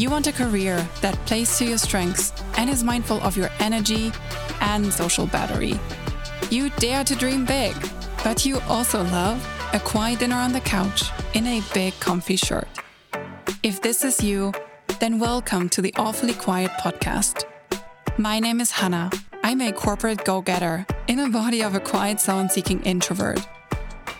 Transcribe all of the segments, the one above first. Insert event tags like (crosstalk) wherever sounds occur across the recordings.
You want a career that plays to your strengths and is mindful of your energy and social battery. You dare to dream big, but you also love a quiet dinner on the couch in a big comfy shirt. If this is you, then welcome to the Awfully Quiet podcast. My name is Hannah. I'm a corporate go getter in the body of a quiet zone seeking introvert.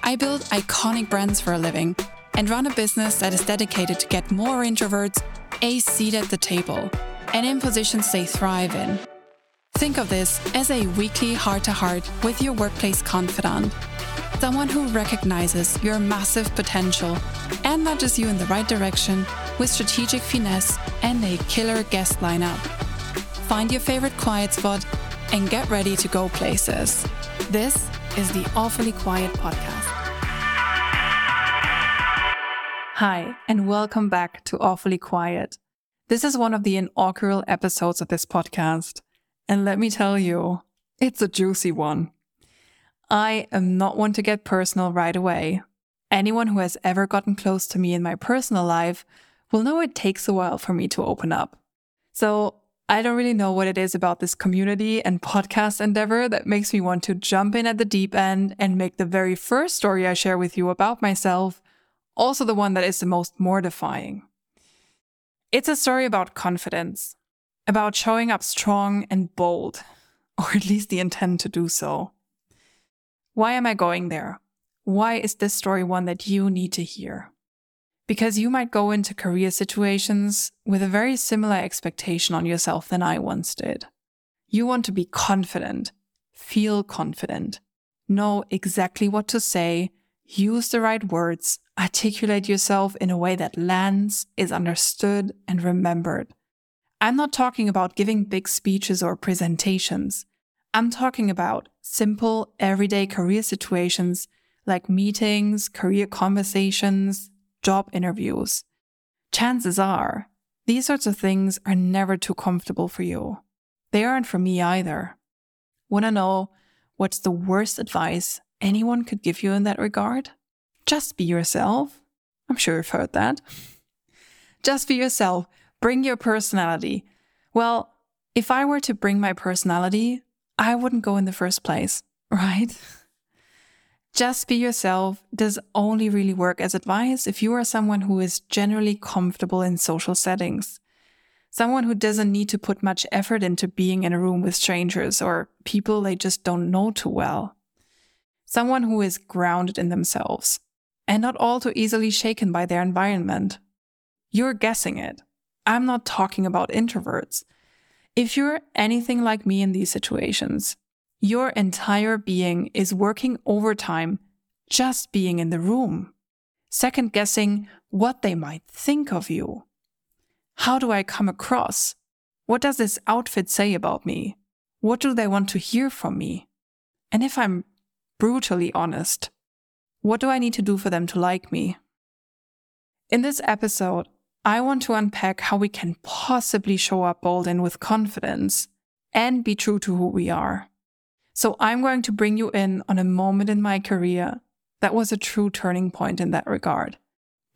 I build iconic brands for a living and run a business that is dedicated to get more introverts a seat at the table and in positions they thrive in. Think of this as a weekly heart to heart with your workplace confidant Someone who recognizes your massive potential and nudges you in the right direction with strategic finesse and a killer guest lineup. Find your favorite quiet spot and get ready to go places. This is the Awfully Quiet Podcast. Hi, and welcome back to Awfully Quiet. This is one of the inaugural episodes of this podcast. And let me tell you, it's a juicy one. I am not one to get personal right away. Anyone who has ever gotten close to me in my personal life will know it takes a while for me to open up. So I don't really know what it is about this community and podcast endeavor that makes me want to jump in at the deep end and make the very first story I share with you about myself also the one that is the most mortifying. It's a story about confidence, about showing up strong and bold, (laughs) or at least the intent to do so. Why am I going there? Why is this story one that you need to hear? Because you might go into career situations with a very similar expectation on yourself than I once did. You want to be confident, feel confident, know exactly what to say, use the right words, articulate yourself in a way that lands, is understood, and remembered. I'm not talking about giving big speeches or presentations. I'm talking about simple, everyday career situations like meetings, career conversations, job interviews. Chances are, these sorts of things are never too comfortable for you. They aren't for me either. Want to know what's the worst advice anyone could give you in that regard? Just be yourself. I'm sure you've heard that. Just be yourself. Bring your personality. Well, if I were to bring my personality, I wouldn't go in the first place, (laughs) right? Just be yourself does only really work as advice if you are someone who is generally comfortable in social settings. Someone who doesn't need to put much effort into being in a room with strangers or people they just don't know too well. Someone who is grounded in themselves and not all too easily shaken by their environment. You're guessing it. I'm not talking about introverts. If you're anything like me in these situations, your entire being is working overtime just being in the room, second guessing what they might think of you. How do I come across? What does this outfit say about me? What do they want to hear from me? And if I'm brutally honest, what do I need to do for them to like me? In this episode, I want to unpack how we can possibly show up bold and with confidence and be true to who we are. So I'm going to bring you in on a moment in my career that was a true turning point in that regard.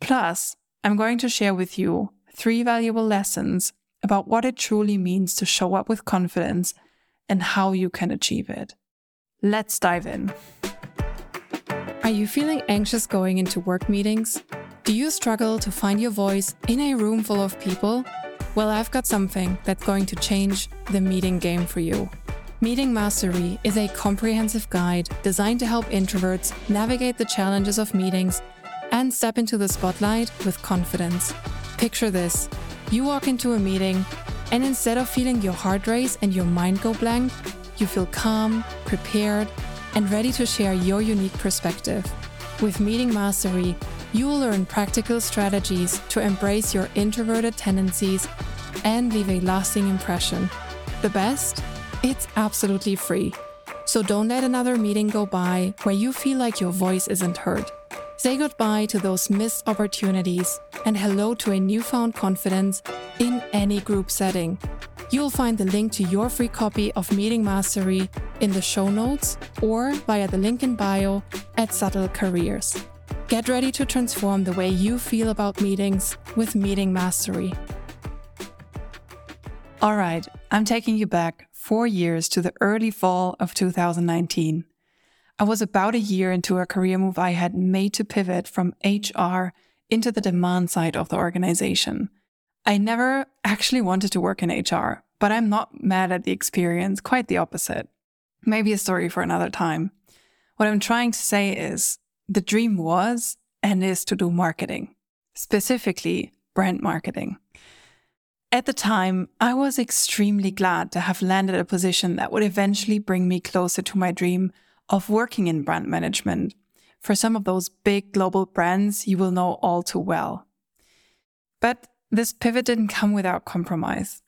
Plus, I'm going to share with you three valuable lessons about what it truly means to show up with confidence and how you can achieve it. Let's dive in. Are you feeling anxious going into work meetings? Do you struggle to find your voice in a room full of people? Well, I've got something that's going to change the meeting game for you. Meeting Mastery is a comprehensive guide designed to help introverts navigate the challenges of meetings and step into the spotlight with confidence. Picture this you walk into a meeting, and instead of feeling your heart race and your mind go blank, you feel calm, prepared, and ready to share your unique perspective. With Meeting Mastery, you will learn practical strategies to embrace your introverted tendencies and leave a lasting impression. The best? It's absolutely free. So don't let another meeting go by where you feel like your voice isn't heard. Say goodbye to those missed opportunities and hello to a newfound confidence in any group setting. You'll find the link to your free copy of Meeting Mastery in the show notes or via the link in bio at Subtle Careers. Get ready to transform the way you feel about meetings with Meeting Mastery. All right, I'm taking you back four years to the early fall of 2019. I was about a year into a career move I had made to pivot from HR into the demand side of the organization. I never actually wanted to work in HR, but I'm not mad at the experience, quite the opposite. Maybe a story for another time. What I'm trying to say is the dream was and is to do marketing, specifically brand marketing. At the time, I was extremely glad to have landed a position that would eventually bring me closer to my dream of working in brand management for some of those big global brands you will know all too well. But this pivot didn't come without compromise.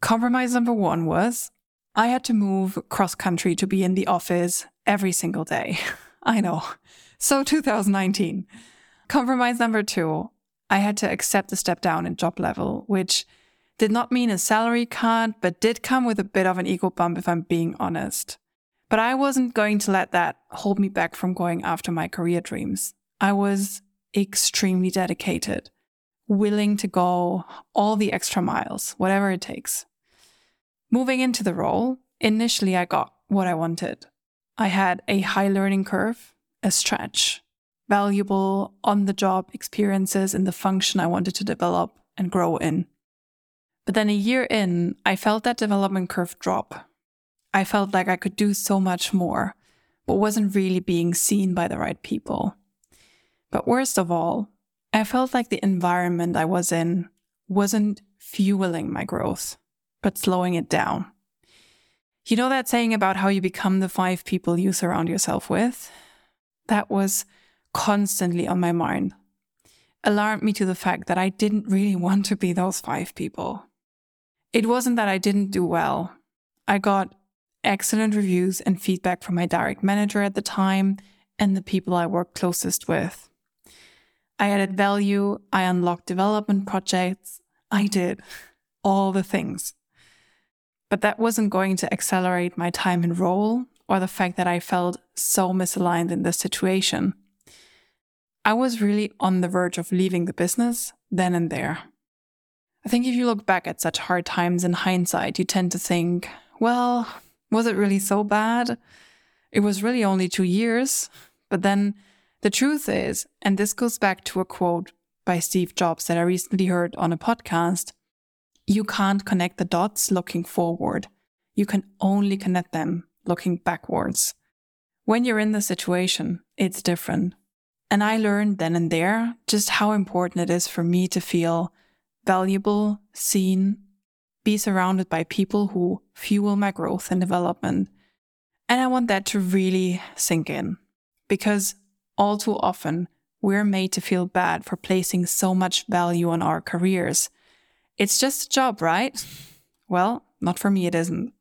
Compromise number one was I had to move cross country to be in the office every single day. (laughs) I know. So 2019. Compromise number two I had to accept a step down in job level, which did not mean a salary cut, but did come with a bit of an ego bump if I'm being honest. But I wasn't going to let that hold me back from going after my career dreams. I was extremely dedicated, willing to go all the extra miles, whatever it takes. Moving into the role, initially I got what I wanted. I had a high learning curve, a stretch, valuable on the job experiences in the function I wanted to develop and grow in. But then a year in, I felt that development curve drop I felt like I could do so much more, but wasn't really being seen by the right people. But worst of all, I felt like the environment I was in wasn't fueling my growth, but slowing it down. You know that saying about how you become the five people you surround yourself with? That was constantly on my mind. Alarmed me to the fact that I didn't really (laughs) want to be those five people. It wasn't that I didn't do well. I got excellent reviews and feedback from my direct manager at the time and the people I worked closest with. I added value, I unlocked development projects, I did (laughs) all the things. But that wasn't going to accelerate my time in role or the fact that I felt so misaligned in this situation. I was really on the verge of leaving the business then and there. I think if you look back at such hard times in hindsight, you tend to think, well, was it really so bad? It was really only two years. But then the truth is, and this goes back to a quote by Steve Jobs that I recently heard on a podcast you can't connect the dots looking forward. You can only connect them looking backwards. When you're in the situation, it's different. And I learned then and there just how important it is for me to feel valuable, seen, be surrounded by people who fuel my growth and development. And I want that to really sink in because all too often we're made to feel bad for placing so much value on our careers. It's just a job, right? Well, not for me, it isn't.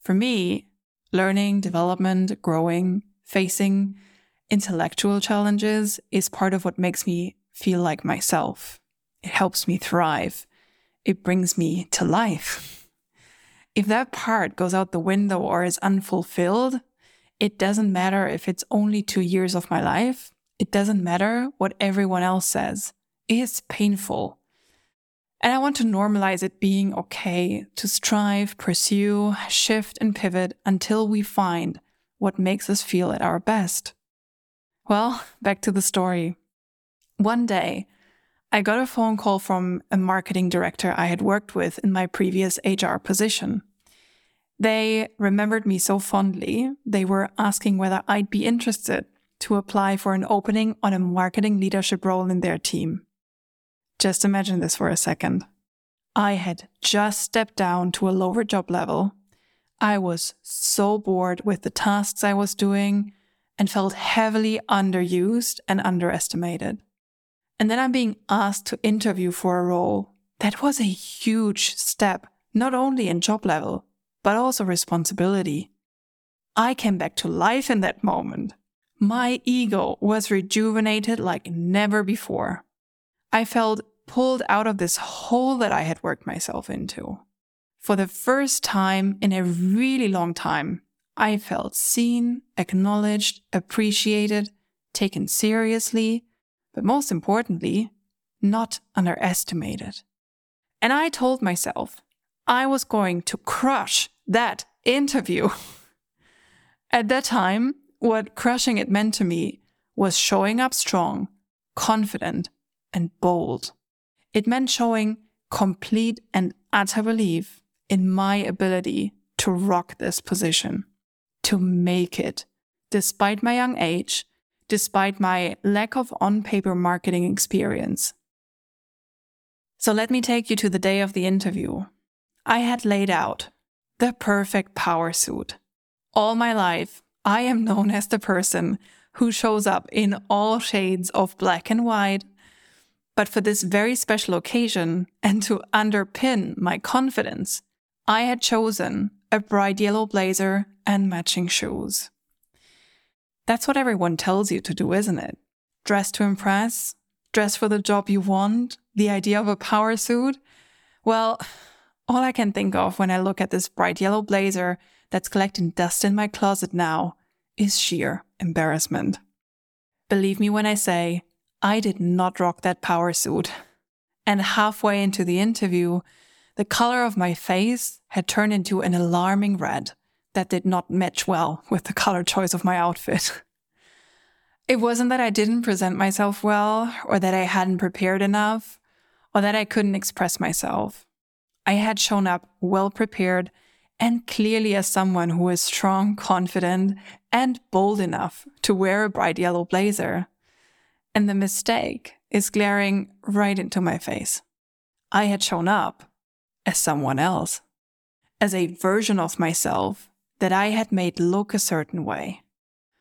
For me, learning, development, growing, facing intellectual challenges is part of what makes me feel like myself. It helps me thrive it brings me to life. If that part goes out the window or is unfulfilled, it doesn't matter if it's only two years of my life. It doesn't matter what everyone else says. It's painful. And I want to normalize it being okay to strive, pursue, shift, and pivot until we find what makes us feel at our best. Well, back to the story. One day, I got a phone call from a marketing director I had worked with in my previous HR position. They remembered me so fondly, they were asking whether I'd be interested to apply for an opening on a marketing leadership role in their team. Just imagine this for a second. I had just stepped down to a lower job level. I was so bored with the tasks I was doing and felt heavily underused and underestimated. And then I'm being asked to interview for a role. That was a huge step, not only in job level, but also responsibility. I came back to life in that moment. My ego was rejuvenated like never before. I felt pulled out of this hole that I had worked myself into. For the first time in a really long time, I felt seen, acknowledged, appreciated, taken seriously, but most importantly, not underestimated. And I told myself, I was going to crush that interview. (laughs) At that time, what crushing it meant to me was showing up strong, confident, and bold. It meant showing complete and utter belief in my ability to rock this position, to make it, despite my young age, despite my lack of on paper marketing experience. So let me take you to the day of the interview. I had laid out the perfect power suit. All my life, I am known as the person who shows up in all shades of black and white. But for this very special occasion, and to underpin my confidence, I had chosen a bright yellow blazer and matching shoes. That's what everyone tells you to do, isn't it? Dress to impress, dress for the job you want, the idea of a power suit. Well, all I can think of when I look at this bright yellow blazer that's collecting dust in my closet now is sheer embarrassment. Believe me when I say, I did not rock that power suit. And halfway into the interview, the color of my face had turned into an alarming red that did not match well with the color choice of my outfit. (laughs) It wasn't that I didn't present myself well, or that I hadn't prepared enough, or that I couldn't express myself. I had shown up well prepared and clearly as someone who is strong, confident, and bold enough to wear a bright yellow blazer. And the mistake is glaring right into my face. I had shown up as someone else, as a version of myself that I had made look a certain way.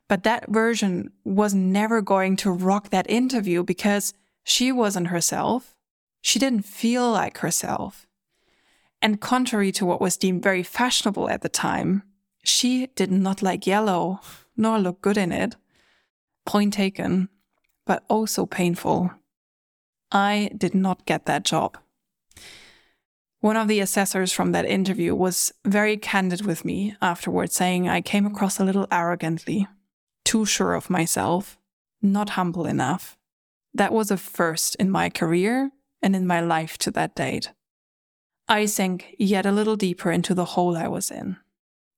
But that version was never going to rock that interview because she wasn't herself. She didn't feel like herself. And contrary to what was deemed very fashionable at the time, she did not like yellow, nor look good in it. Point taken, but also painful. I did not get that job. One of the assessors from that interview was very candid with me afterwards, saying I came across a little arrogantly, too sure of myself, not humble enough. That was a first in my career and in my life to that date. I sank yet a little deeper into the hole I was in.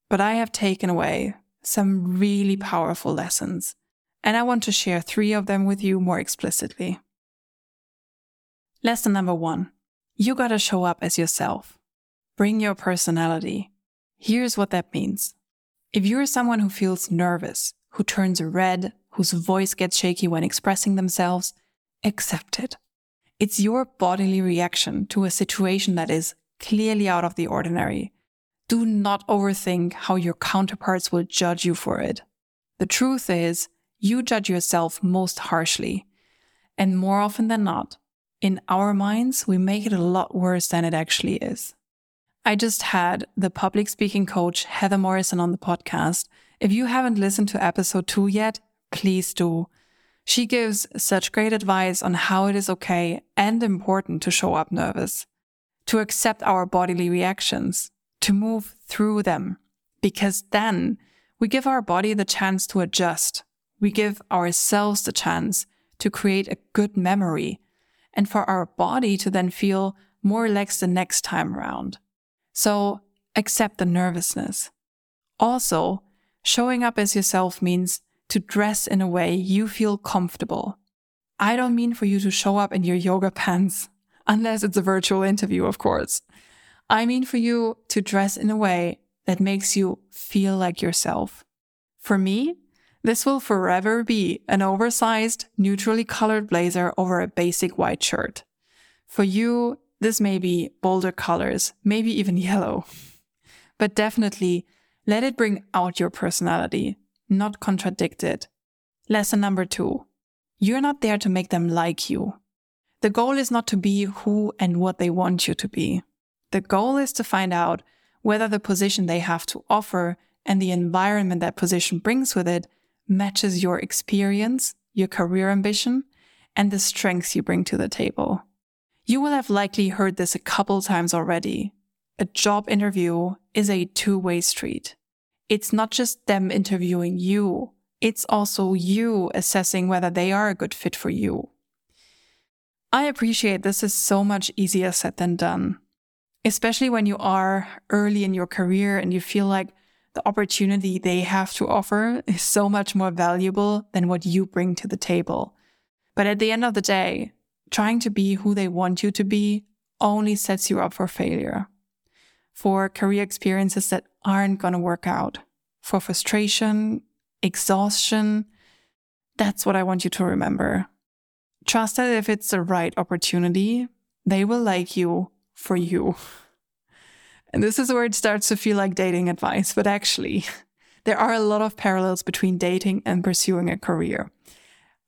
But I have taken away some really powerful lessons, and I want to share three of them with you more explicitly. Lesson number one you gotta show up as yourself. Bring your personality. Here's what that means. If you're someone who feels nervous, who turns red, whose voice gets shaky when expressing themselves, accept it. It's your bodily reaction to a situation that is clearly out of the ordinary. Do not overthink how your counterparts will judge you for it. The truth is, you judge yourself most harshly. And more often than not, in our minds, we make it a lot worse than it actually is. I just had the public speaking coach Heather Morrison on the podcast. If you haven't listened to episode two yet, please do. She gives such great advice on how it is okay and important to show up nervous, to accept our bodily reactions, to move through them, because then we give our body the chance to adjust. We give ourselves the chance to create a good memory and for our body to then feel more relaxed the next time around. So accept the nervousness. Also, showing up as yourself means to dress in a way you feel comfortable. I don't mean for you to show up in your yoga pants, (laughs) unless it's a virtual interview, of course. I mean for you to dress in a way that makes you feel like yourself. For me, this will forever be an oversized, neutrally colored blazer over a basic white shirt. For you, this may be bolder colors, maybe even (laughs) yellow. But definitely, let it bring out your personality, not contradict it. Lesson number two you're not there to make them like you. The goal is not to be who and what they want you to be. The goal is to find out whether the position they have to offer and the environment that position brings with it matches your experience, your career ambition, and the strengths you bring to the table. You will have likely heard this a couple times already. A job interview is a two way street it's not just them interviewing you, it's also you assessing whether they are a good fit for you. I appreciate this is so much easier said than done. especially when you are early in your career and you feel like the opportunity they have to offer is so much more valuable than what you bring to the table. But at the end of the day, trying to be who they want you to be only sets you up for failure, for career experiences that aren't going to work out, for frustration, exhaustion. That's what I want you to remember. Trust that if it's the right opportunity, they will like you for you. And this is where it starts to feel like dating advice, but actually, (laughs) there are a lot of parallels between dating and pursuing a career.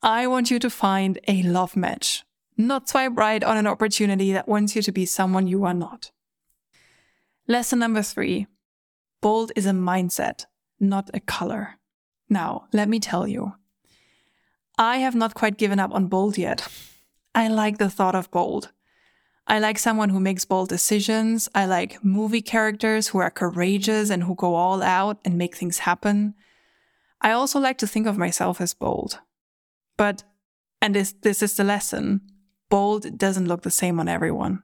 I want you to find a love match, not swipe right on an opportunity that wants you to be someone you are not. Lesson number three bold is a mindset, not a color. Now, let me tell you, I have not quite given up on bold yet. I like the thought of bold. I like someone who makes bold decisions. I like movie characters who are courageous and who go all out and make things happen. I also like to think of myself as bold. But, and this, this is the lesson, bold doesn't look the same on everyone.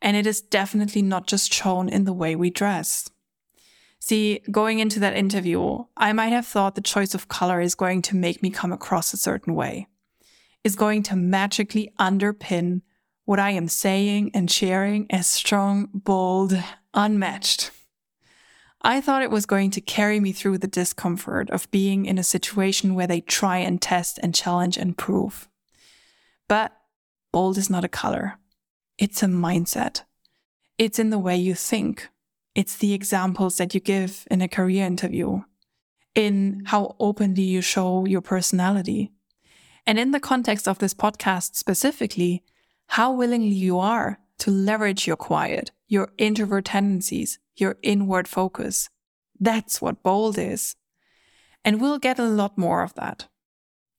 And it is definitely not just shown in the way we dress. See, going into that interview, I might have thought the choice of color is going to make me come across a certain way, is going to magically underpin what I am saying and sharing as strong, bold, unmatched. I thought it was going to carry me through the discomfort of being in a situation where they try and test and challenge and prove. But bold is not a color. It's a mindset. It's in the way you think. It's the examples that you give in a career interview, in how openly you show your personality. And in the context of this podcast specifically, how willingly you are to leverage your quiet, your introvert tendencies, your inward focus. That's what bold is. And we'll get a lot more of that.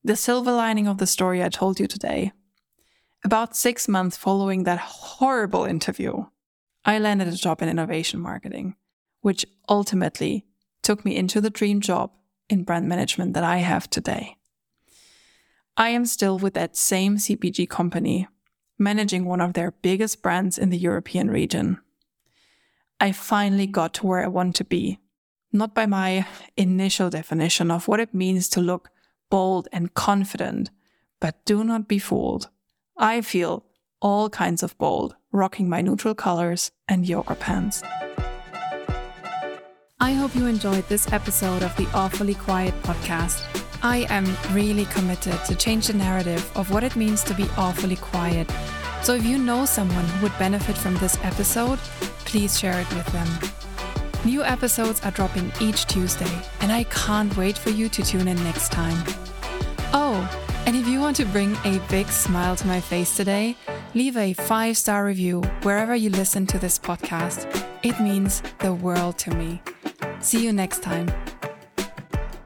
The silver lining of the story I told you today. About six months following that horrible interview, I landed a job in innovation marketing, which ultimately took me into the dream job in brand management that I have today. I am still with that same CPG company managing one of their biggest brands in the European region. I finally got to where I want to be, not by my initial definition of what it means to look bold and confident, but do not be fooled. I feel all kinds of bold, rocking my neutral colors and yoga pants. I hope you enjoyed this episode of the Awfully Quiet podcast. I am really committed to change the narrative of what it means to be awfully quiet. So if you know someone who would benefit from this episode, please share it with them. New episodes are dropping each Tuesday, and I can't wait for you to tune in next time. Oh, and if you want to bring a big smile to my face today, leave a five star review wherever you listen to this podcast. It means the world to me. See you next time.